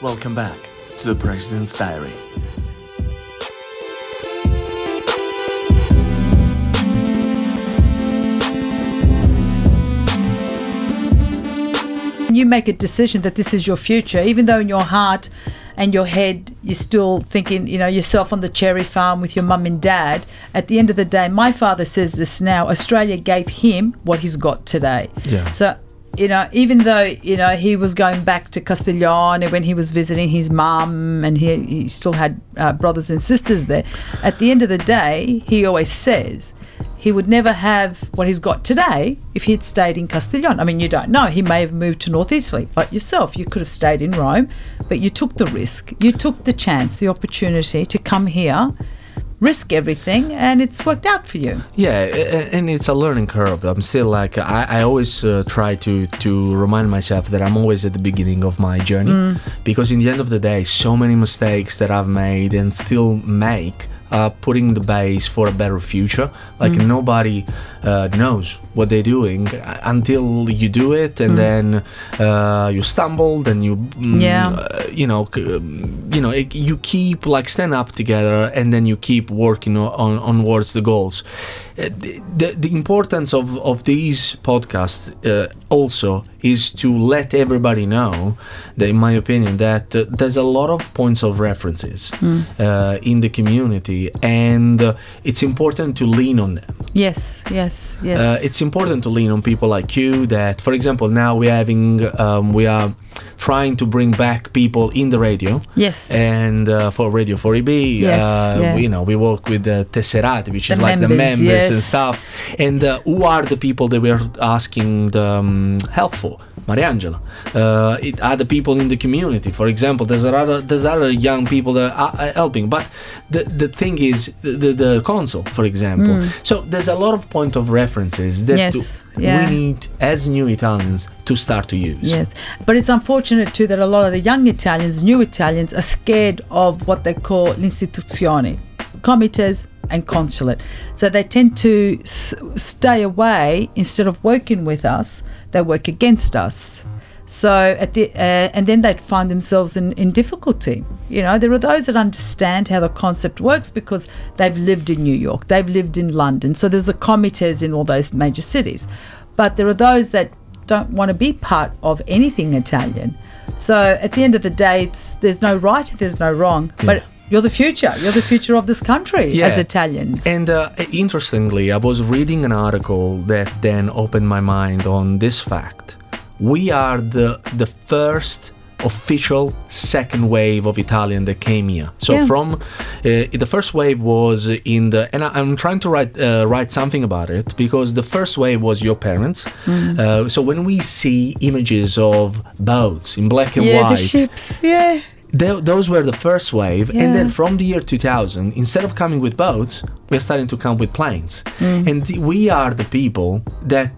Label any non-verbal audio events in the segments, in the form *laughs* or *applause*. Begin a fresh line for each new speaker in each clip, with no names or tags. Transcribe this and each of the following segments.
Welcome back to the President's Diary.
You make a decision that this is your future, even though in your heart and your head you're still thinking, you know, yourself on the cherry farm with your mum and dad. At the end of the day, my father says this now Australia gave him what he's got today.
Yeah.
So, you know, even though, you know, he was going back to Castiglione when he was visiting his mum and he, he still had uh, brothers and sisters there, at the end of the day, he always says, he would never have what he's got today if he'd stayed in Castiglione. I mean, you don't know. He may have moved to North Italy, like yourself. You could have stayed in Rome, but you took the risk. You took the chance, the opportunity to come here, risk everything, and it's worked out for you.
Yeah, and it's a learning curve. I'm still like I, I always uh, try to to remind myself that I'm always at the beginning of my journey because in the end of the day, so many mistakes that I've made and still make are putting the base for a better future. Like nobody uh, knows what they're doing uh, until you do it, and then uh, you stumble, and you mm,
Yeah.
uh, you know c- um, you know it, you keep like stand up together and then you keep working o- on towards the goals Uh, the, the, the importance of, of these podcasts uh, also is to let everybody know that in my opinion that uh, there's a lot of points of references uh, in the community and uh, it's important to lean on them
Yes, yes, yes.
uh, it's important to lean on people like you that for example now we're having um, we are trying to bring back people in the radio
yes.
and uh, for radio 4eb
Yes,
uh,
yeah.
you know we work with the tesserati which is
The
like the
members,
members and stuff and uh, who are the people that we're asking the um, help for Mariangela. Uh, it the people in the community. For example, there's other there's other young people that are, are helping. But the the thing is the the, the console, for example. So there's a lot of point of references that.
Yes, yeah.
we need as new Italians to start to use.
Yes, but it's unfortunate too that a lot of the young Italians, new Italians, are scared of what they call l'istituzione, comites and consulate. So they tend to s- stay away instead of working with us. They work against us. So at the uh, and then they'd find themselves in, in difficulty. You know, there are those that understand how the concept works because they've lived in New York, they've lived in London. So there's a comites in all those major cities. But there are those that don't want to be part of anything Italian. So at the end of the day, there's no right, there's no wrong. But you're the future. You're the future of this country as Italians.
And uh, interestingly, I was reading an article that then opened my mind on this fact. We are the the first official second wave of Italian that came here. So
Yeah.
from uh, the first wave was in the and I, I'm trying to write uh, write something about it because the first wave was your parents.
Mm.
Uh, so when we see images of boats in black and
yeah,
white,
the ships. Yeah.
Tho- those were the first wave
Yeah.
and then from the year 2000 instead of coming with boats we're starting to come with planes
Mm.
and th- we are the people that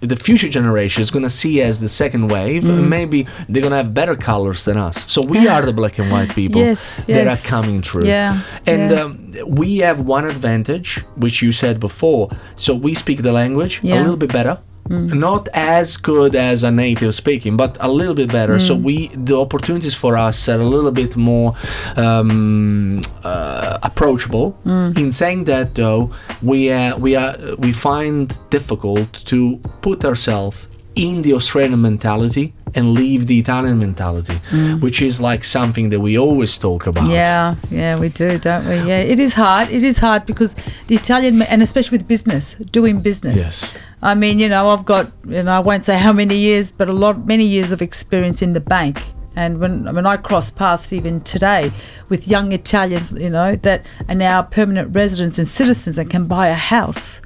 the future generation is going to see as the second wave
Mm.
maybe they're going to have better colors than us so we are the black and white people
Yes,
that
yes.
are coming through
Yeah,
and
yeah.
Um, we have one advantage which you said before so we speak the language a
Yeah. Mm.
little bit better not as good as a native speaking but a little bit better
Mm.
so we the opportunities for us are a little bit more um, uh, approachable
Mm.
in saying that though we uh, we are we find difficult to put ourselves in the Australian mentality and leave the Italian mentality, which is like something that we always talk about.
Mm. Yeah, yeah, we do, don't we? Yeah, it is hard. It is hard because the Italian, and especially with business, doing business.
Yes.
I mean, you know, I've got, you know, I won't say how many years, but a lot, many years of experience in the bank. And when when I cross paths even today with young Italians, you know, that are now permanent residents and citizens and can buy a house,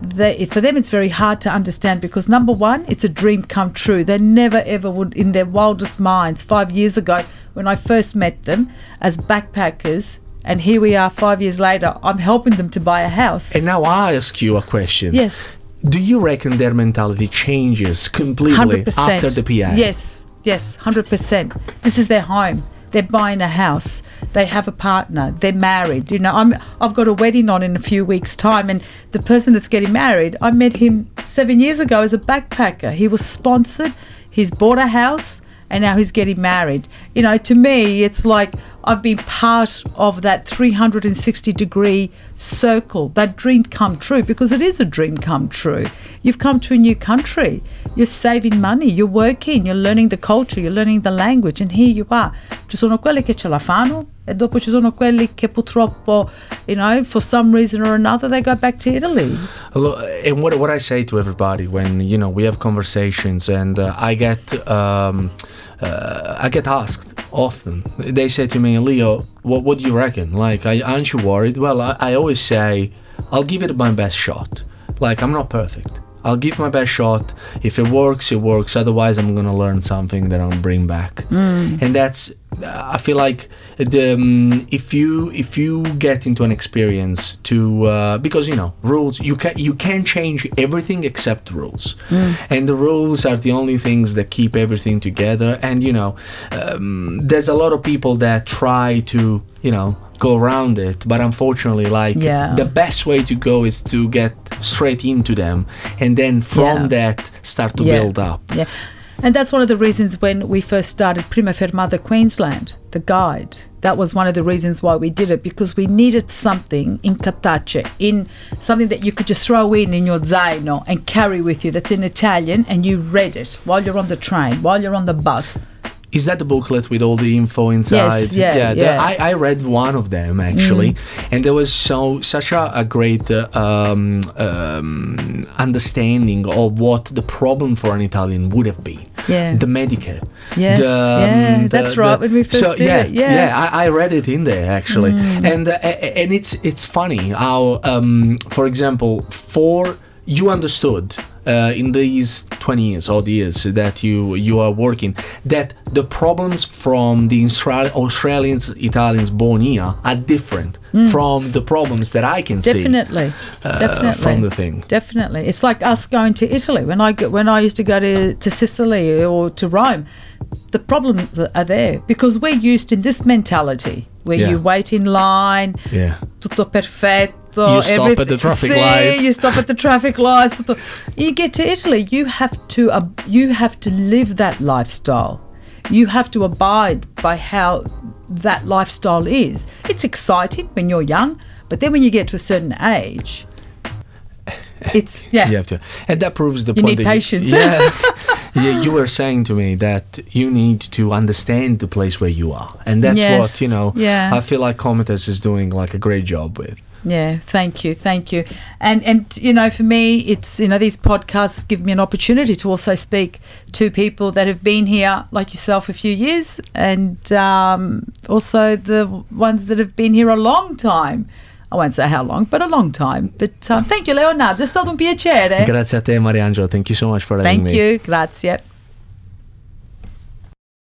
they, for them it's very hard to understand because number one, it's a dream come true. They never ever would, in their wildest minds, five years ago when I first met them as backpackers, and here we are five years later, I'm helping them to buy a house.
And now I ask you a question.
yes.
Do you reckon their mentality changes completely
Hundred percent.
after the PA?
Yes, yes, hundred percent. This is their home. They're buying a house. They have a partner. They're married. You know, I'm. I've got a wedding on in a few weeks' time, and the person that's getting married, I met him seven years ago as a backpacker. He was sponsored. He's bought a house, and now he's getting married. You know, to me, it's like I've been part of that 360 degree circle, that dream come true, because it is a dream come true. You've come to a new country, you're saving money, you're working, you're learning the culture, you're learning the language, and here you are. Ci sono quelli che ce la fanno, e dopo ci sono quelli che purtroppo, you know, for some reason or another, they go back to Italy.
And what what I say to everybody when you know we have conversations and uh, I get um, uh, I get asked often. They say to me, Leo, what what do you reckon? Like, aren't you worried? Well, I, I always say I'll give it my best shot. Like, I'm not perfect. I'll give my best shot. If it works, it works. Otherwise, I'm gonna learn something that I'll bring back. And that's. I feel like the um, if you if you get into an experience to uh, because you know rules you can you can change everything except rules, and the rules are the only things that keep everything together. And you know, um, there's a lot of people that try to you know go around it, but unfortunately, like
Yeah.
the best way to go is to get straight into them, and then from
Yeah.
that start to
Yeah.
build up.
Yeah. And that's one of the reasons when we first started Prima Fermata Queensland, the guide. That was one of the reasons why we did it because we needed something in Catace, in something that you could just throw in in your zaino and carry with you that's in Italian and you read it while you're on the train, while you're on the bus.
Is that the booklet with all the info inside?
Yes, yeah,
the-
yeah.
I, I read one of them actually, and there was so such a, a great uh, um, um, understanding of what the problem for an Italian would have been.
Yeah.
The Medicare.
Yes, yeah, that's right, when we first did
yeah,
it, yeah. Mm.
I, I read it in there actually, and uh, and it's it's funny how, um, for example, for you understood uh, in these 20 years odd years that you you are working that the problems from the Austra- Australians Italians born here are different from the problems that I can see
Mm. Definitely,
uh,
definitely
from the thing.
Definitely, it's like us going to Italy. When I when I used to go to, to Sicily or to Rome, the problems are there because we're used in this mentality where
Yeah.
you wait in line,
Yeah.
tutto perfetto.
You stop
everyth-
at the traffic
Sì,
light.
You stop at the traffic lights. You get to Italy, you have to uh, you have to live that lifestyle. You have to abide by how that lifestyle is. It's exciting when you're young, but then when you get to a certain age, it's *laughs* yeah.
You have to, and that proves the
You
point.
need patience.
yeah, *laughs* yeah, you were saying to me that you need to understand the place where you are, and that's
Yes.
what you know.
Yeah.
I feel like Comites is doing like a great job with.
Yeah, thank you, thank you. And and you know, for me, it's you know these podcasts give me an opportunity to also speak to people that have been here, like yourself, a few years, and um, also the ones that have been here a long time. I won't say how long, but a long time. But um, thank you, Leonardo. È stato un piacere.
Grazie a te, Mariangelo. Thank you so much for having
Thank
me.
Thank you. Grazie.